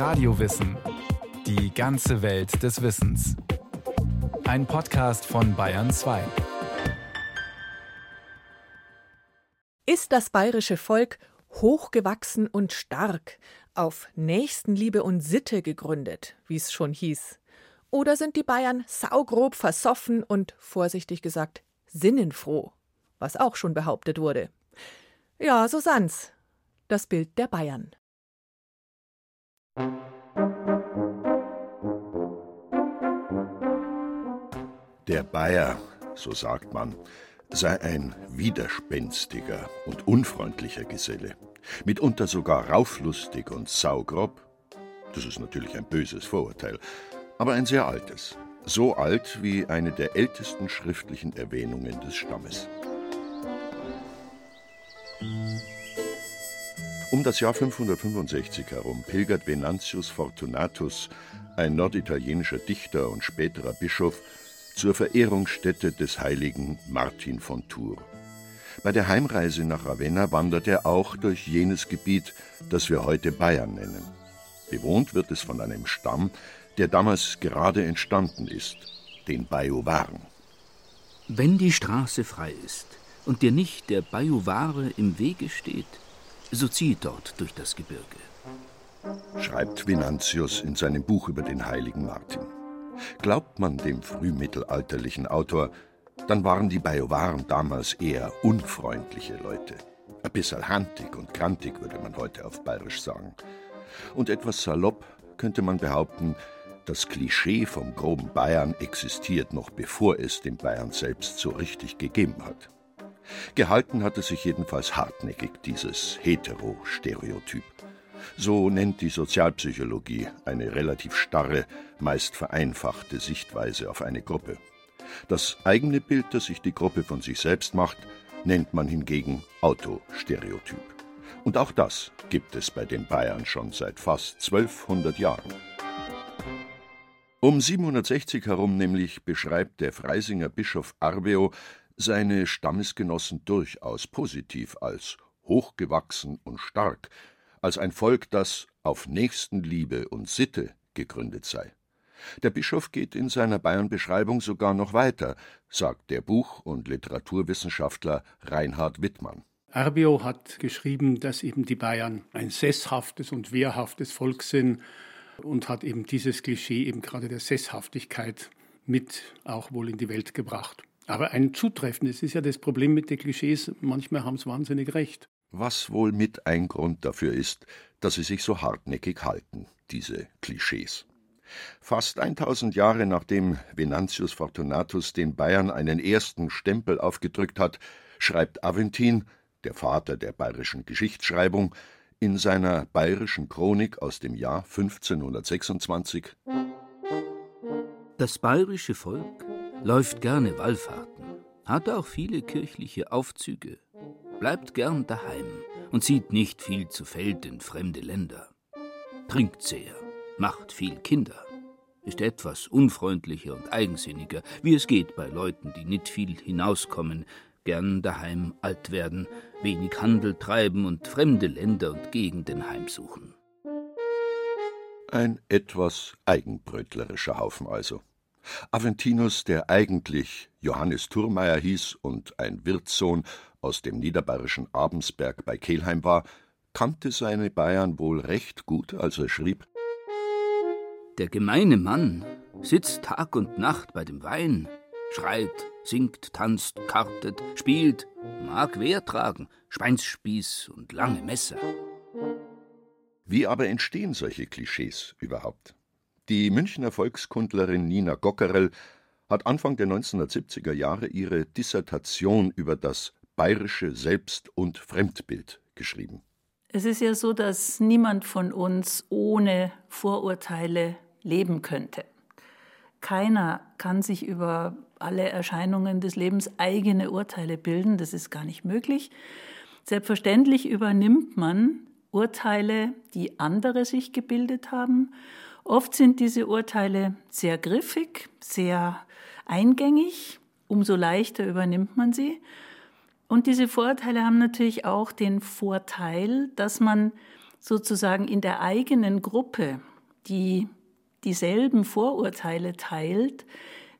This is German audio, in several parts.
Radiowissen. Die ganze Welt des Wissens. Ein Podcast von Bayern 2. Ist das bayerische Volk hochgewachsen und stark, auf Nächstenliebe und Sitte gegründet, wie es schon hieß? Oder sind die Bayern saugrob versoffen und, vorsichtig gesagt, sinnenfroh, was auch schon behauptet wurde? Ja, so san's. Das Bild der Bayern. Der Bayer, so sagt man, sei ein widerspenstiger und unfreundlicher Geselle, mitunter sogar rauflustig und saugrob. Das ist natürlich ein böses Vorurteil, aber ein sehr altes, so alt wie eine der ältesten schriftlichen Erwähnungen des Stammes. Um das Jahr 565 herum pilgert Venantius Fortunatus, ein norditalienischer Dichter und späterer Bischof, zur Verehrungsstätte des heiligen Martin von Tours. Bei der Heimreise nach Ravenna wandert er auch durch jenes Gebiet, das wir heute Bayern nennen. Bewohnt wird es von einem Stamm, der damals gerade entstanden ist, den Bajuwaren. Wenn die Straße frei ist und dir nicht der Bajuware im Wege steht, so zieh dort durch das Gebirge. Schreibt Venantius in seinem Buch über den heiligen Martin. Glaubt man dem frühmittelalterlichen Autor, dann waren die Bajovaren damals eher unfreundliche Leute. Ein bisschen handig und grantig, würde man heute auf Bayerisch sagen. Und etwas salopp könnte man behaupten, das Klischee vom groben Bayern existiert noch bevor es den Bayern selbst so richtig gegeben hat. Gehalten hatte sich jedenfalls hartnäckig dieses Hetero-Stereotyp. So nennt die Sozialpsychologie eine relativ starre, meist vereinfachte Sichtweise auf eine Gruppe. Das eigene Bild, das sich die Gruppe von sich selbst macht, nennt man hingegen Autostereotyp. Und auch das gibt es bei den Bayern schon seit fast 1200 Jahren. Um 760 herum nämlich beschreibt der Freisinger Bischof Arbeo seine Stammesgenossen durchaus positiv als hochgewachsen und stark, als ein Volk, das auf Nächstenliebe und Sitte gegründet sei. Der Bischof geht in seiner Bayernbeschreibung sogar noch weiter, sagt der Buch- und Literaturwissenschaftler Reinhard Wittmann. Arbio hat geschrieben, dass eben die Bayern ein sesshaftes und wehrhaftes Volk sind und hat eben dieses Klischee eben gerade der Sesshaftigkeit mit auch wohl in die Welt gebracht. Aber ein zutreffendes ist ja das Problem mit den Klischees, manchmal haben sie wahnsinnig recht. Was wohl mit ein Grund dafür ist, dass sie sich so hartnäckig halten, diese Klischees. Fast 1000 Jahre nachdem Venantius Fortunatus den Bayern einen ersten Stempel aufgedrückt hat, schreibt Aventin, der Vater der bayerischen Geschichtsschreibung, in seiner bayerischen Chronik aus dem Jahr 1526 Das bayerische Volk läuft gerne Wallfahrten, hat auch viele kirchliche Aufzüge, bleibt gern daheim und zieht nicht viel zu Feld in fremde Länder, trinkt sehr, macht viel Kinder, ist etwas unfreundlicher und eigensinniger, wie es geht bei Leuten, die nicht viel hinauskommen, gern daheim alt werden, wenig Handel treiben und fremde Länder und Gegenden heimsuchen. Ein etwas eigenbrötlerischer Haufen also. Aventinus, der eigentlich Johannes Thurmeier hieß und ein Wirtssohn aus dem niederbayerischen Abensberg bei Kelheim war, kannte seine Bayern wohl recht gut, als er schrieb Der gemeine Mann sitzt Tag und Nacht bei dem Wein, schreit, singt, tanzt, kartet, spielt, mag Wehr tragen, Schweinsspieß und lange Messer. Wie aber entstehen solche Klischees überhaupt? Die Münchner Volkskundlerin Nina Gockerell hat Anfang der 1970er Jahre ihre Dissertation über das bayerische Selbst- und Fremdbild geschrieben. Es ist ja so, dass niemand von uns ohne Vorurteile leben könnte. Keiner kann sich über alle Erscheinungen des Lebens eigene Urteile bilden, das ist gar nicht möglich. Selbstverständlich übernimmt man Urteile, die andere sich gebildet haben. Oft sind diese Urteile sehr griffig, sehr eingängig, umso leichter übernimmt man sie. Und diese Vorurteile haben natürlich auch den Vorteil, dass man sozusagen in der eigenen Gruppe die dieselben Vorurteile teilt,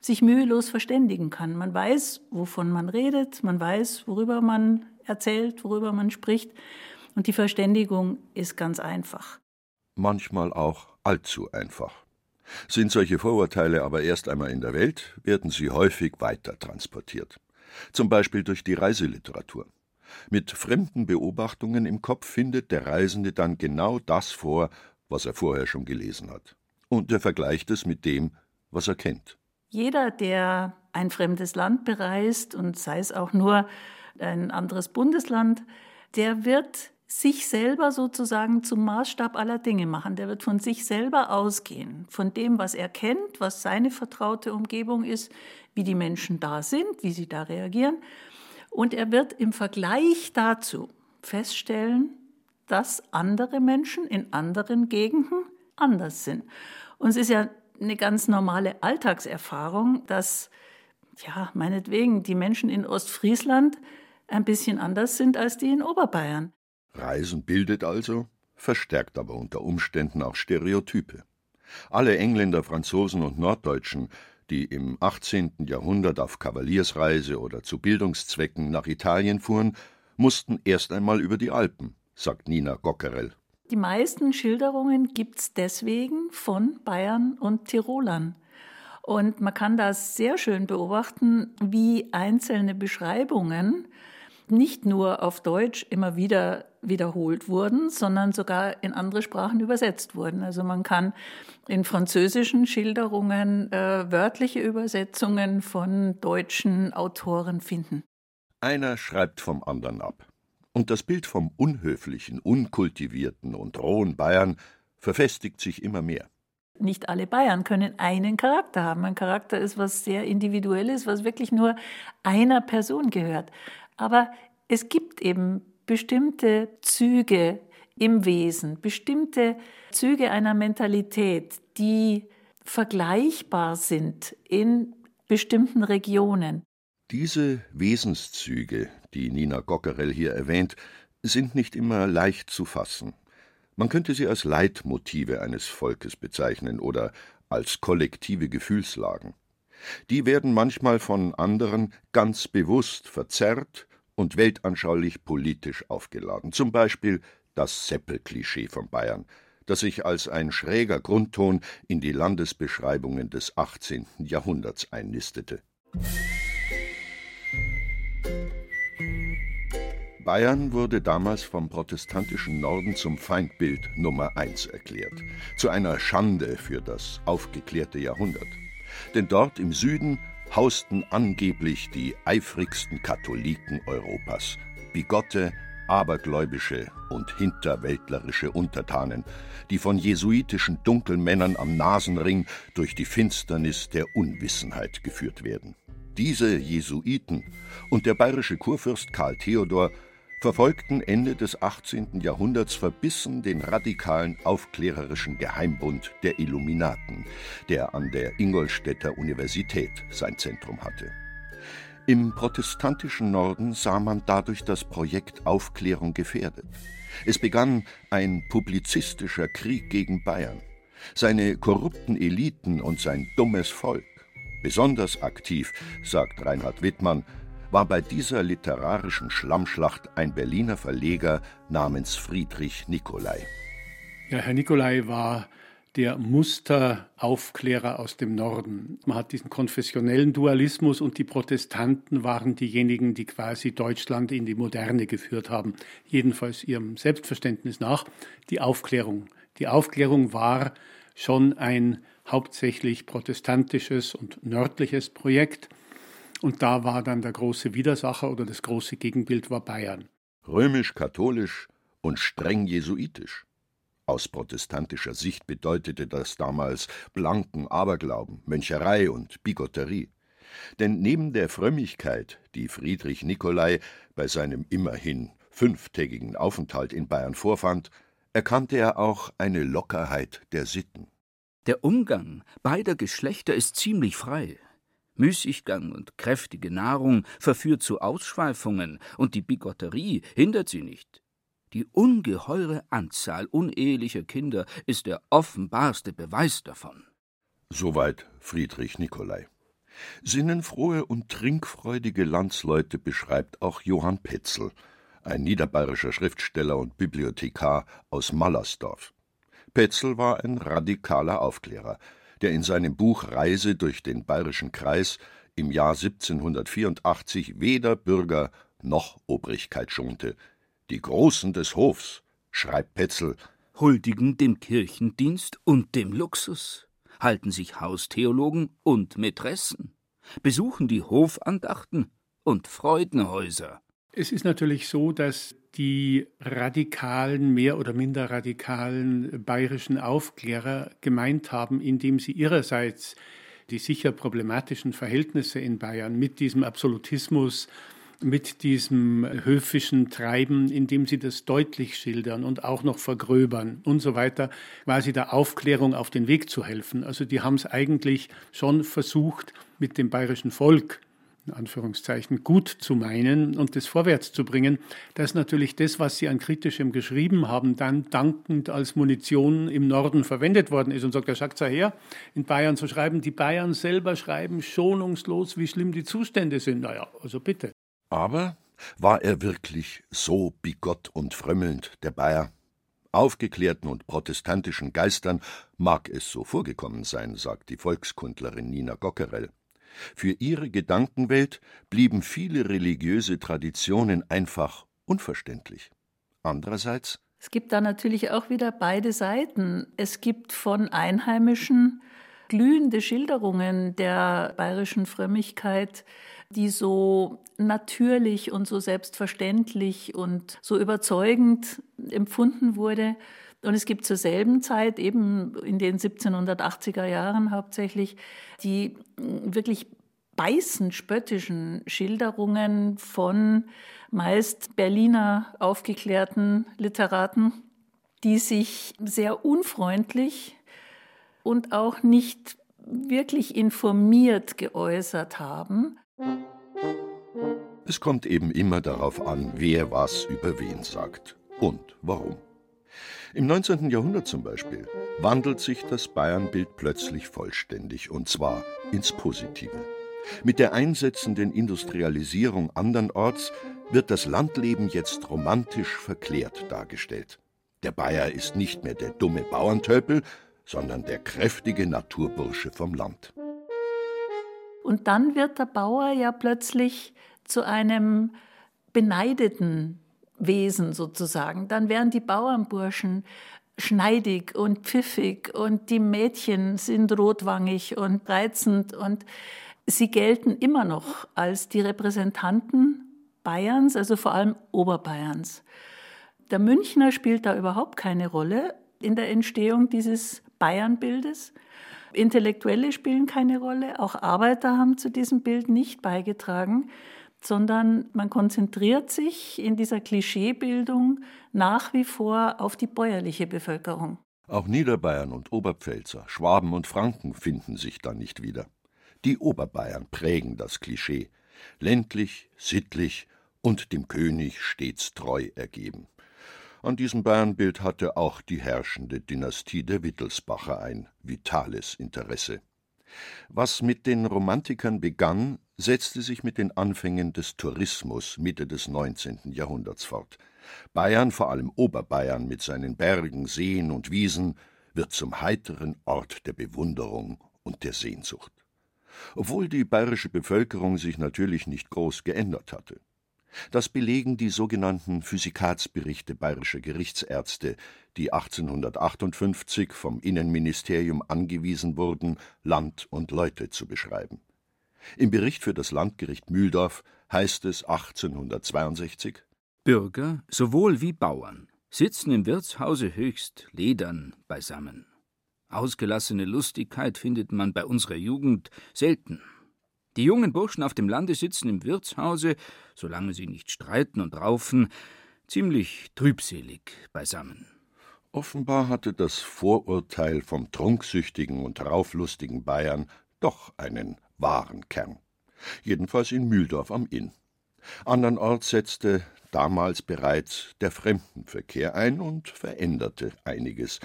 sich mühelos verständigen kann. Man weiß, wovon man redet, man weiß, worüber man erzählt, worüber man spricht. Und die Verständigung ist ganz einfach. Manchmal auch allzu einfach. Sind solche Vorurteile aber erst einmal in der Welt, werden sie häufig weiter transportiert. Zum Beispiel durch die Reiseliteratur. Mit fremden Beobachtungen im Kopf findet der Reisende dann genau das vor, was er vorher schon gelesen hat. Und er vergleicht es mit dem, was er kennt. Jeder, der ein fremdes Land bereist und sei es auch nur ein anderes Bundesland, der wird sich selber sozusagen zum Maßstab aller Dinge machen. Der wird von sich selber ausgehen, von dem, was er kennt, was seine vertraute Umgebung ist, wie die Menschen da sind, wie sie da reagieren. Und er wird im Vergleich dazu feststellen, dass andere Menschen in anderen Gegenden anders sind. Und es ist ja eine ganz normale Alltagserfahrung, dass, ja, meinetwegen, die Menschen in Ostfriesland ein bisschen anders sind als die in Oberbayern. Reisen bildet also, verstärkt aber unter Umständen auch Stereotype. Alle Engländer, Franzosen und Norddeutschen, die im 18. Jahrhundert auf Kavaliersreise oder zu Bildungszwecken nach Italien fuhren, mussten erst einmal über die Alpen, sagt Nina Gockerell. Die meisten Schilderungen gibt es deswegen von Bayern und Tirolern. Und man kann das sehr schön beobachten, wie einzelne Beschreibungen nicht nur auf Deutsch immer wieder wiederholt wurden, sondern sogar in andere Sprachen übersetzt wurden. Also man kann in französischen Schilderungen äh, wörtliche Übersetzungen von deutschen Autoren finden. Einer schreibt vom anderen ab. Und das Bild vom unhöflichen, unkultivierten und rohen Bayern verfestigt sich immer mehr. Nicht alle Bayern können einen Charakter haben. Ein Charakter ist was sehr Individuelles, was wirklich nur einer Person gehört. Aber es gibt eben bestimmte Züge im Wesen, bestimmte Züge einer Mentalität, die vergleichbar sind in bestimmten Regionen. Diese Wesenszüge, die Nina Gockerell hier erwähnt, sind nicht immer leicht zu fassen. Man könnte sie als Leitmotive eines Volkes bezeichnen oder als kollektive Gefühlslagen. Die werden manchmal von anderen ganz bewusst verzerrt und weltanschaulich politisch aufgeladen. Zum Beispiel das Seppel-Klischee von Bayern, das sich als ein schräger Grundton in die Landesbeschreibungen des 18. Jahrhunderts einnistete. Bayern wurde damals vom protestantischen Norden zum Feindbild Nummer eins erklärt, zu einer Schande für das aufgeklärte Jahrhundert. Denn dort im Süden hausten angeblich die eifrigsten Katholiken Europas, bigotte, abergläubische und hinterwäldlerische Untertanen, die von jesuitischen Dunkelmännern am Nasenring durch die Finsternis der Unwissenheit geführt werden. Diese Jesuiten und der bayerische Kurfürst Karl Theodor verfolgten Ende des 18. Jahrhunderts verbissen den radikalen aufklärerischen Geheimbund der Illuminaten, der an der Ingolstädter Universität sein Zentrum hatte. Im protestantischen Norden sah man dadurch das Projekt Aufklärung gefährdet. Es begann ein publizistischer Krieg gegen Bayern. Seine korrupten Eliten und sein dummes Volk. Besonders aktiv, sagt Reinhard Wittmann, war bei dieser literarischen Schlammschlacht ein Berliner Verleger namens Friedrich Nicolai. Ja, Herr Nicolai war der Musteraufklärer aus dem Norden. Man hat diesen konfessionellen Dualismus und die Protestanten waren diejenigen, die quasi Deutschland in die Moderne geführt haben. Jedenfalls ihrem Selbstverständnis nach die Aufklärung. Die Aufklärung war schon ein hauptsächlich protestantisches und nördliches Projekt. Und da war dann der große Widersacher oder das große Gegenbild war Bayern. Römisch-katholisch und streng jesuitisch. Aus protestantischer Sicht bedeutete das damals blanken Aberglauben, Möncherei und Bigotterie. Denn neben der Frömmigkeit, die Friedrich Nicolai bei seinem immerhin fünftägigen Aufenthalt in Bayern vorfand, erkannte er auch eine Lockerheit der Sitten. Der Umgang beider Geschlechter ist ziemlich frei. Müßiggang und kräftige Nahrung verführt zu Ausschweifungen, und die Bigotterie hindert sie nicht. Die ungeheure Anzahl unehelicher Kinder ist der offenbarste Beweis davon. Soweit Friedrich Nicolai. Sinnenfrohe und trinkfreudige Landsleute beschreibt auch Johann Petzel, ein niederbayerischer Schriftsteller und Bibliothekar aus Mallersdorf. Petzel war ein radikaler Aufklärer, der in seinem Buch Reise durch den bayerischen Kreis im Jahr 1784 weder Bürger noch Obrigkeit schonte. Die Großen des Hofs, schreibt Petzel, huldigen dem Kirchendienst und dem Luxus, halten sich Haustheologen und Mätressen, besuchen die Hofandachten und Freudenhäuser. Es ist natürlich so, dass die radikalen, mehr oder minder radikalen bayerischen Aufklärer gemeint haben, indem sie ihrerseits die sicher problematischen Verhältnisse in Bayern mit diesem Absolutismus, mit diesem höfischen Treiben, indem sie das deutlich schildern und auch noch vergröbern und so weiter, quasi der Aufklärung auf den Weg zu helfen. Also die haben es eigentlich schon versucht, mit dem bayerischen Volk in Anführungszeichen gut zu meinen und das vorwärts zu bringen, dass natürlich das, was sie an Kritischem geschrieben haben, dann dankend als Munition im Norden verwendet worden ist. Und sagt, er sagt her, in Bayern zu schreiben, die Bayern selber schreiben schonungslos, wie schlimm die Zustände sind. Naja, also bitte. Aber war er wirklich so bigott und frömmelnd, der Bayer? Aufgeklärten und protestantischen Geistern mag es so vorgekommen sein, sagt die Volkskundlerin Nina Gockerell. Für ihre Gedankenwelt blieben viele religiöse Traditionen einfach unverständlich. Andererseits es gibt da natürlich auch wieder beide Seiten. Es gibt von Einheimischen glühende Schilderungen der bayerischen Frömmigkeit, die so natürlich und so selbstverständlich und so überzeugend empfunden wurde. Und es gibt zur selben Zeit, eben in den 1780er Jahren hauptsächlich, die wirklich beißend spöttischen Schilderungen von meist Berliner aufgeklärten Literaten, die sich sehr unfreundlich und auch nicht wirklich informiert geäußert haben. Es kommt eben immer darauf an, wer was über wen sagt und warum. Im 19. Jahrhundert zum Beispiel wandelt sich das Bayernbild plötzlich vollständig, und zwar ins Positive. Mit der einsetzenden Industrialisierung andernorts wird das Landleben jetzt romantisch verklärt dargestellt. Der Bayer ist nicht mehr der dumme Bauerntöpel, sondern der kräftige Naturbursche vom Land. Und dann wird der Bauer ja plötzlich zu einem beneideten Wesen sozusagen. Dann werden die Bauernburschen schneidig und pfiffig und die Mädchen sind rotwangig und reizend und sie gelten immer noch als die Repräsentanten Bayerns, also vor allem Oberbayerns. Der Münchner spielt da überhaupt keine Rolle in der Entstehung dieses Bayernbildes. Intellektuelle spielen keine Rolle, auch Arbeiter haben zu diesem Bild nicht beigetragen sondern man konzentriert sich in dieser Klischeebildung nach wie vor auf die bäuerliche Bevölkerung. Auch Niederbayern und Oberpfälzer, Schwaben und Franken finden sich da nicht wieder. Die Oberbayern prägen das Klischee, ländlich, sittlich und dem König stets treu ergeben. An diesem Bayernbild hatte auch die herrschende Dynastie der Wittelsbacher ein vitales Interesse. Was mit den Romantikern begann, setzte sich mit den Anfängen des Tourismus Mitte des 19. Jahrhunderts fort. Bayern, vor allem Oberbayern mit seinen Bergen, Seen und Wiesen, wird zum heiteren Ort der Bewunderung und der Sehnsucht. Obwohl die bayerische Bevölkerung sich natürlich nicht groß geändert hatte. Das belegen die sogenannten Physikatsberichte bayerischer Gerichtsärzte, die 1858 vom Innenministerium angewiesen wurden, Land und Leute zu beschreiben. Im Bericht für das Landgericht Mühldorf heißt es 1862 Bürger sowohl wie Bauern sitzen im Wirtshause höchst ledern beisammen. Ausgelassene Lustigkeit findet man bei unserer Jugend selten. Die jungen Burschen auf dem Lande sitzen im Wirtshause, solange sie nicht streiten und raufen, ziemlich trübselig beisammen. Offenbar hatte das Vorurteil vom trunksüchtigen und rauflustigen Bayern doch einen wahren Kern. Jedenfalls in Mühldorf am Inn. Andernorts setzte damals bereits der Fremdenverkehr ein und veränderte einiges.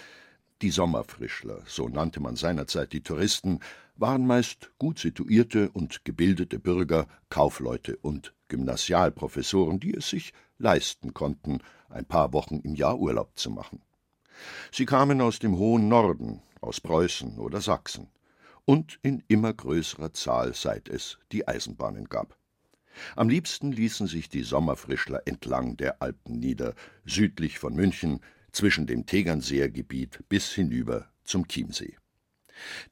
Die Sommerfrischler, so nannte man seinerzeit die Touristen, waren meist gut situierte und gebildete Bürger, Kaufleute und Gymnasialprofessoren, die es sich leisten konnten, ein paar Wochen im Jahr Urlaub zu machen. Sie kamen aus dem hohen Norden, aus Preußen oder Sachsen, und in immer größerer Zahl, seit es die Eisenbahnen gab. Am liebsten ließen sich die Sommerfrischler entlang der Alpen nieder, südlich von München, zwischen dem Tegernseer Gebiet bis hinüber zum Chiemsee.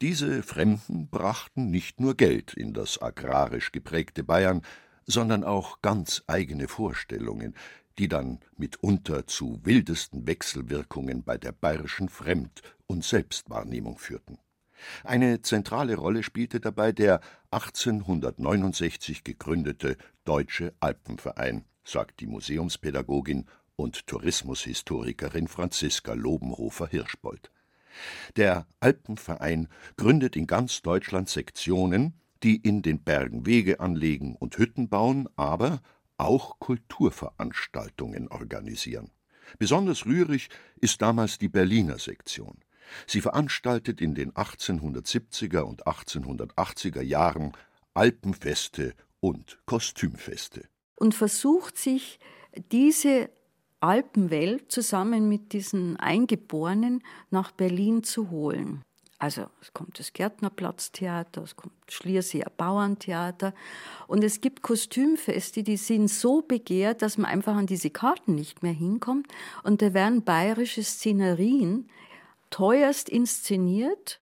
Diese Fremden brachten nicht nur Geld in das agrarisch geprägte Bayern, sondern auch ganz eigene Vorstellungen, die dann mitunter zu wildesten Wechselwirkungen bei der bayerischen Fremd- und Selbstwahrnehmung führten. Eine zentrale Rolle spielte dabei der 1869 gegründete Deutsche Alpenverein, sagt die Museumspädagogin und Tourismushistorikerin Franziska Lobenhofer-Hirschbold. Der Alpenverein gründet in ganz Deutschland Sektionen, die in den Bergen Wege anlegen und Hütten bauen, aber auch Kulturveranstaltungen organisieren. Besonders rührig ist damals die Berliner Sektion. Sie veranstaltet in den 1870er und 1880er Jahren Alpenfeste und Kostümfeste. Und versucht sich diese Alpenwelt zusammen mit diesen Eingeborenen nach Berlin zu holen. Also es kommt das Gärtnerplatztheater, es kommt Schlierseer Bauerntheater und es gibt Kostümfeste, die sind so begehrt, dass man einfach an diese Karten nicht mehr hinkommt und da werden bayerische Szenerien teuerst inszeniert.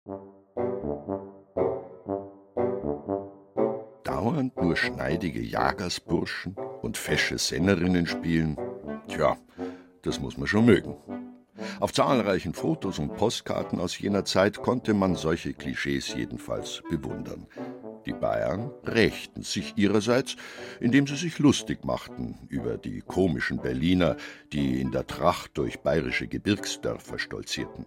Dauernd nur schneidige Jagersburschen und fesche Sennerinnen spielen, tja, das muss man schon mögen. Auf zahlreichen Fotos und Postkarten aus jener Zeit konnte man solche Klischees jedenfalls bewundern. Die Bayern rächten sich ihrerseits, indem sie sich lustig machten über die komischen Berliner, die in der Tracht durch bayerische Gebirgsdörfer stolzierten.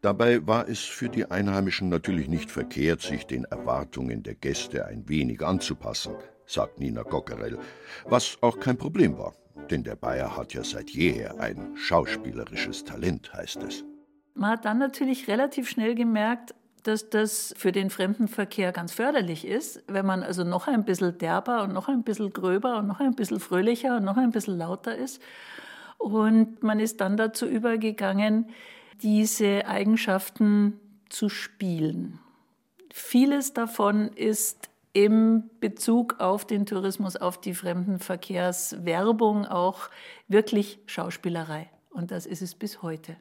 Dabei war es für die Einheimischen natürlich nicht verkehrt, sich den Erwartungen der Gäste ein wenig anzupassen, sagt Nina Gockerell, was auch kein Problem war. Denn der Bayer hat ja seit jeher ein schauspielerisches Talent, heißt es. Man hat dann natürlich relativ schnell gemerkt, dass das für den Fremdenverkehr ganz förderlich ist, wenn man also noch ein bisschen derber und noch ein bisschen gröber und noch ein bisschen fröhlicher und noch ein bisschen lauter ist. Und man ist dann dazu übergegangen, diese Eigenschaften zu spielen. Vieles davon ist im Bezug auf den Tourismus, auf die Fremdenverkehrswerbung auch wirklich Schauspielerei. Und das ist es bis heute.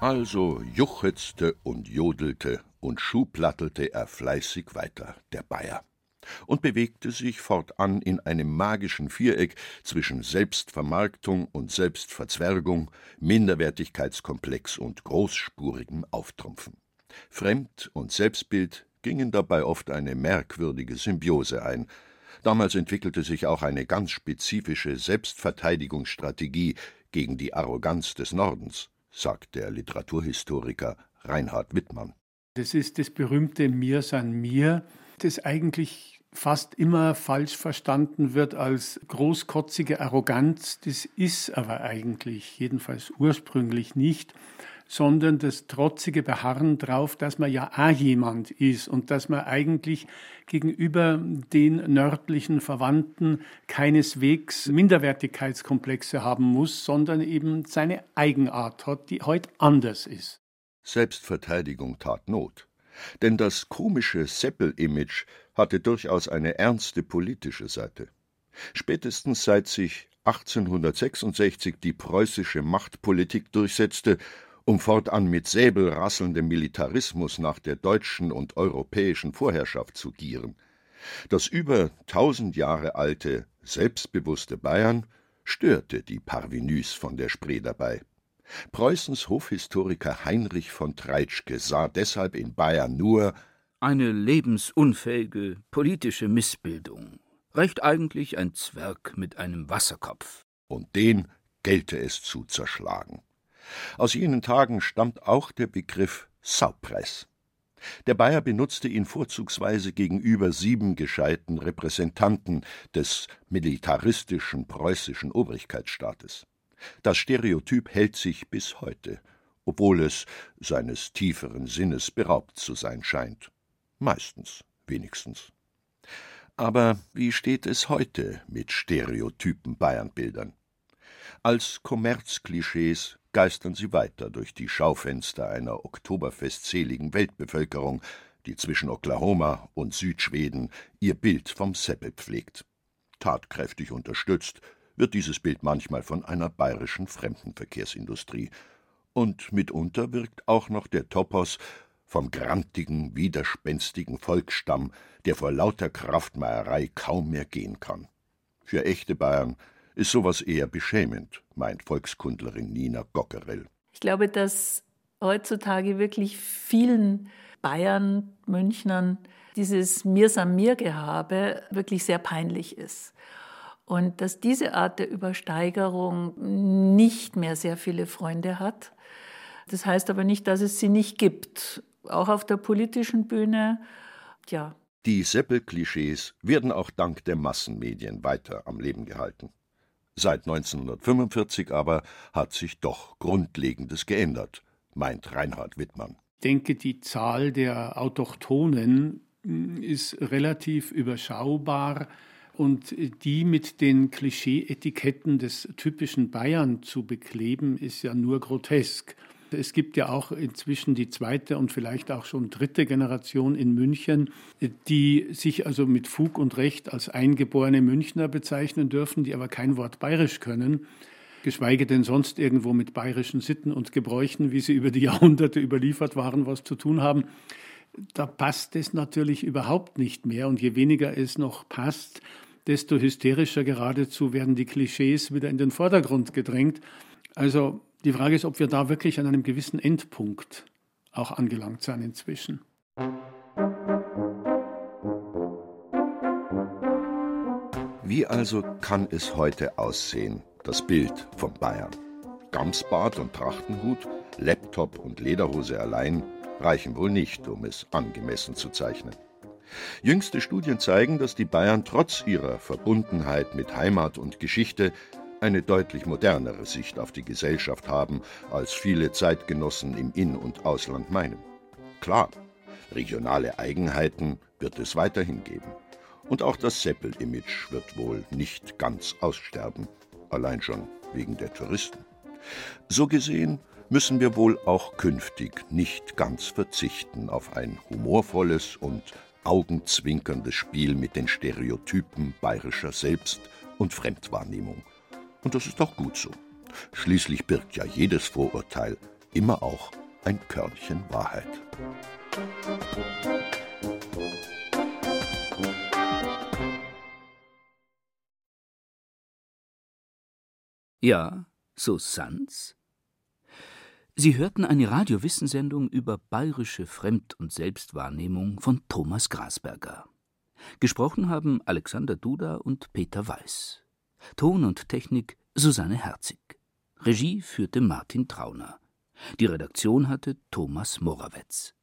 Also juchetzte und jodelte und schuhplattelte er fleißig weiter, der Bayer und bewegte sich fortan in einem magischen Viereck zwischen Selbstvermarktung und Selbstverzwergung, Minderwertigkeitskomplex und großspurigem Auftrumpfen. Fremd- und Selbstbild gingen dabei oft eine merkwürdige Symbiose ein. Damals entwickelte sich auch eine ganz spezifische Selbstverteidigungsstrategie gegen die Arroganz des Nordens, sagt der Literaturhistoriker Reinhard Wittmann. Das ist das berühmte Mir san mir, das eigentlich fast immer falsch verstanden wird als großkotzige Arroganz. Das ist aber eigentlich, jedenfalls ursprünglich nicht, sondern das trotzige Beharren darauf, dass man ja auch jemand ist und dass man eigentlich gegenüber den nördlichen Verwandten keineswegs Minderwertigkeitskomplexe haben muss, sondern eben seine Eigenart hat, die heute anders ist. Selbstverteidigung tat Not. Denn das komische Seppel-Image hatte durchaus eine ernste politische Seite. Spätestens seit sich 1866 die preußische Machtpolitik durchsetzte, um fortan mit säbelrasselndem Militarismus nach der deutschen und europäischen Vorherrschaft zu gieren. Das über tausend Jahre alte, selbstbewusste Bayern störte die Parvenus von der Spree dabei. Preußens Hofhistoriker Heinrich von Treitschke sah deshalb in Bayern nur eine lebensunfähige politische Missbildung, recht eigentlich ein Zwerg mit einem Wasserkopf. Und den gelte es zu zerschlagen. Aus jenen Tagen stammt auch der Begriff Saupreis. Der Bayer benutzte ihn vorzugsweise gegenüber sieben gescheiten Repräsentanten des militaristischen preußischen Obrigkeitsstaates. Das Stereotyp hält sich bis heute, obwohl es seines tieferen Sinnes beraubt zu sein scheint. Meistens wenigstens. Aber wie steht es heute mit stereotypen Bayernbildern? Als Kommerzklischees geistern sie weiter durch die Schaufenster einer oktoberfestseligen Weltbevölkerung, die zwischen Oklahoma und Südschweden ihr Bild vom Seppel pflegt. Tatkräftig unterstützt wird dieses Bild manchmal von einer bayerischen Fremdenverkehrsindustrie. Und mitunter wirkt auch noch der Topos vom grantigen, widerspenstigen Volksstamm, der vor lauter Kraftmeierei kaum mehr gehen kann. Für echte Bayern ist sowas eher beschämend, meint Volkskundlerin Nina Gockerell. Ich glaube, dass heutzutage wirklich vielen Bayern, Münchnern dieses Mir san mir Gehabe wirklich sehr peinlich ist. Und dass diese Art der Übersteigerung nicht mehr sehr viele Freunde hat. Das heißt aber nicht, dass es sie nicht gibt auch auf der politischen Bühne. Ja. Die Seppel-Klischees werden auch dank der Massenmedien weiter am Leben gehalten. Seit 1945 aber hat sich doch Grundlegendes geändert, meint Reinhard Wittmann. Ich denke, die Zahl der Autochtonen ist relativ überschaubar und die mit den Klischee-Etiketten des typischen Bayern zu bekleben, ist ja nur grotesk. Es gibt ja auch inzwischen die zweite und vielleicht auch schon dritte Generation in München, die sich also mit Fug und Recht als eingeborene Münchner bezeichnen dürfen, die aber kein Wort bayerisch können, geschweige denn sonst irgendwo mit bayerischen Sitten und Gebräuchen, wie sie über die Jahrhunderte überliefert waren, was zu tun haben. Da passt es natürlich überhaupt nicht mehr und je weniger es noch passt, desto hysterischer geradezu werden die Klischees wieder in den Vordergrund gedrängt. Also die Frage ist, ob wir da wirklich an einem gewissen Endpunkt auch angelangt sein inzwischen. Wie also kann es heute aussehen, das Bild von Bayern? Gamsbart und Trachtenhut, Laptop und Lederhose allein reichen wohl nicht, um es angemessen zu zeichnen. Jüngste Studien zeigen, dass die Bayern trotz ihrer Verbundenheit mit Heimat und Geschichte eine deutlich modernere Sicht auf die Gesellschaft haben, als viele Zeitgenossen im In- und Ausland meinen. Klar, regionale Eigenheiten wird es weiterhin geben. Und auch das Seppel-Image wird wohl nicht ganz aussterben, allein schon wegen der Touristen. So gesehen müssen wir wohl auch künftig nicht ganz verzichten auf ein humorvolles und augenzwinkerndes Spiel mit den Stereotypen bayerischer Selbst- und Fremdwahrnehmung. Und das ist auch gut so. Schließlich birgt ja jedes Vorurteil immer auch ein Körnchen Wahrheit. Ja, so Sans? Sie hörten eine Radiowissensendung über bayerische Fremd- und Selbstwahrnehmung von Thomas Grasberger. Gesprochen haben Alexander Duda und Peter Weiß. Ton und Technik Susanne Herzig. Regie führte Martin Trauner. Die Redaktion hatte Thomas Morawetz.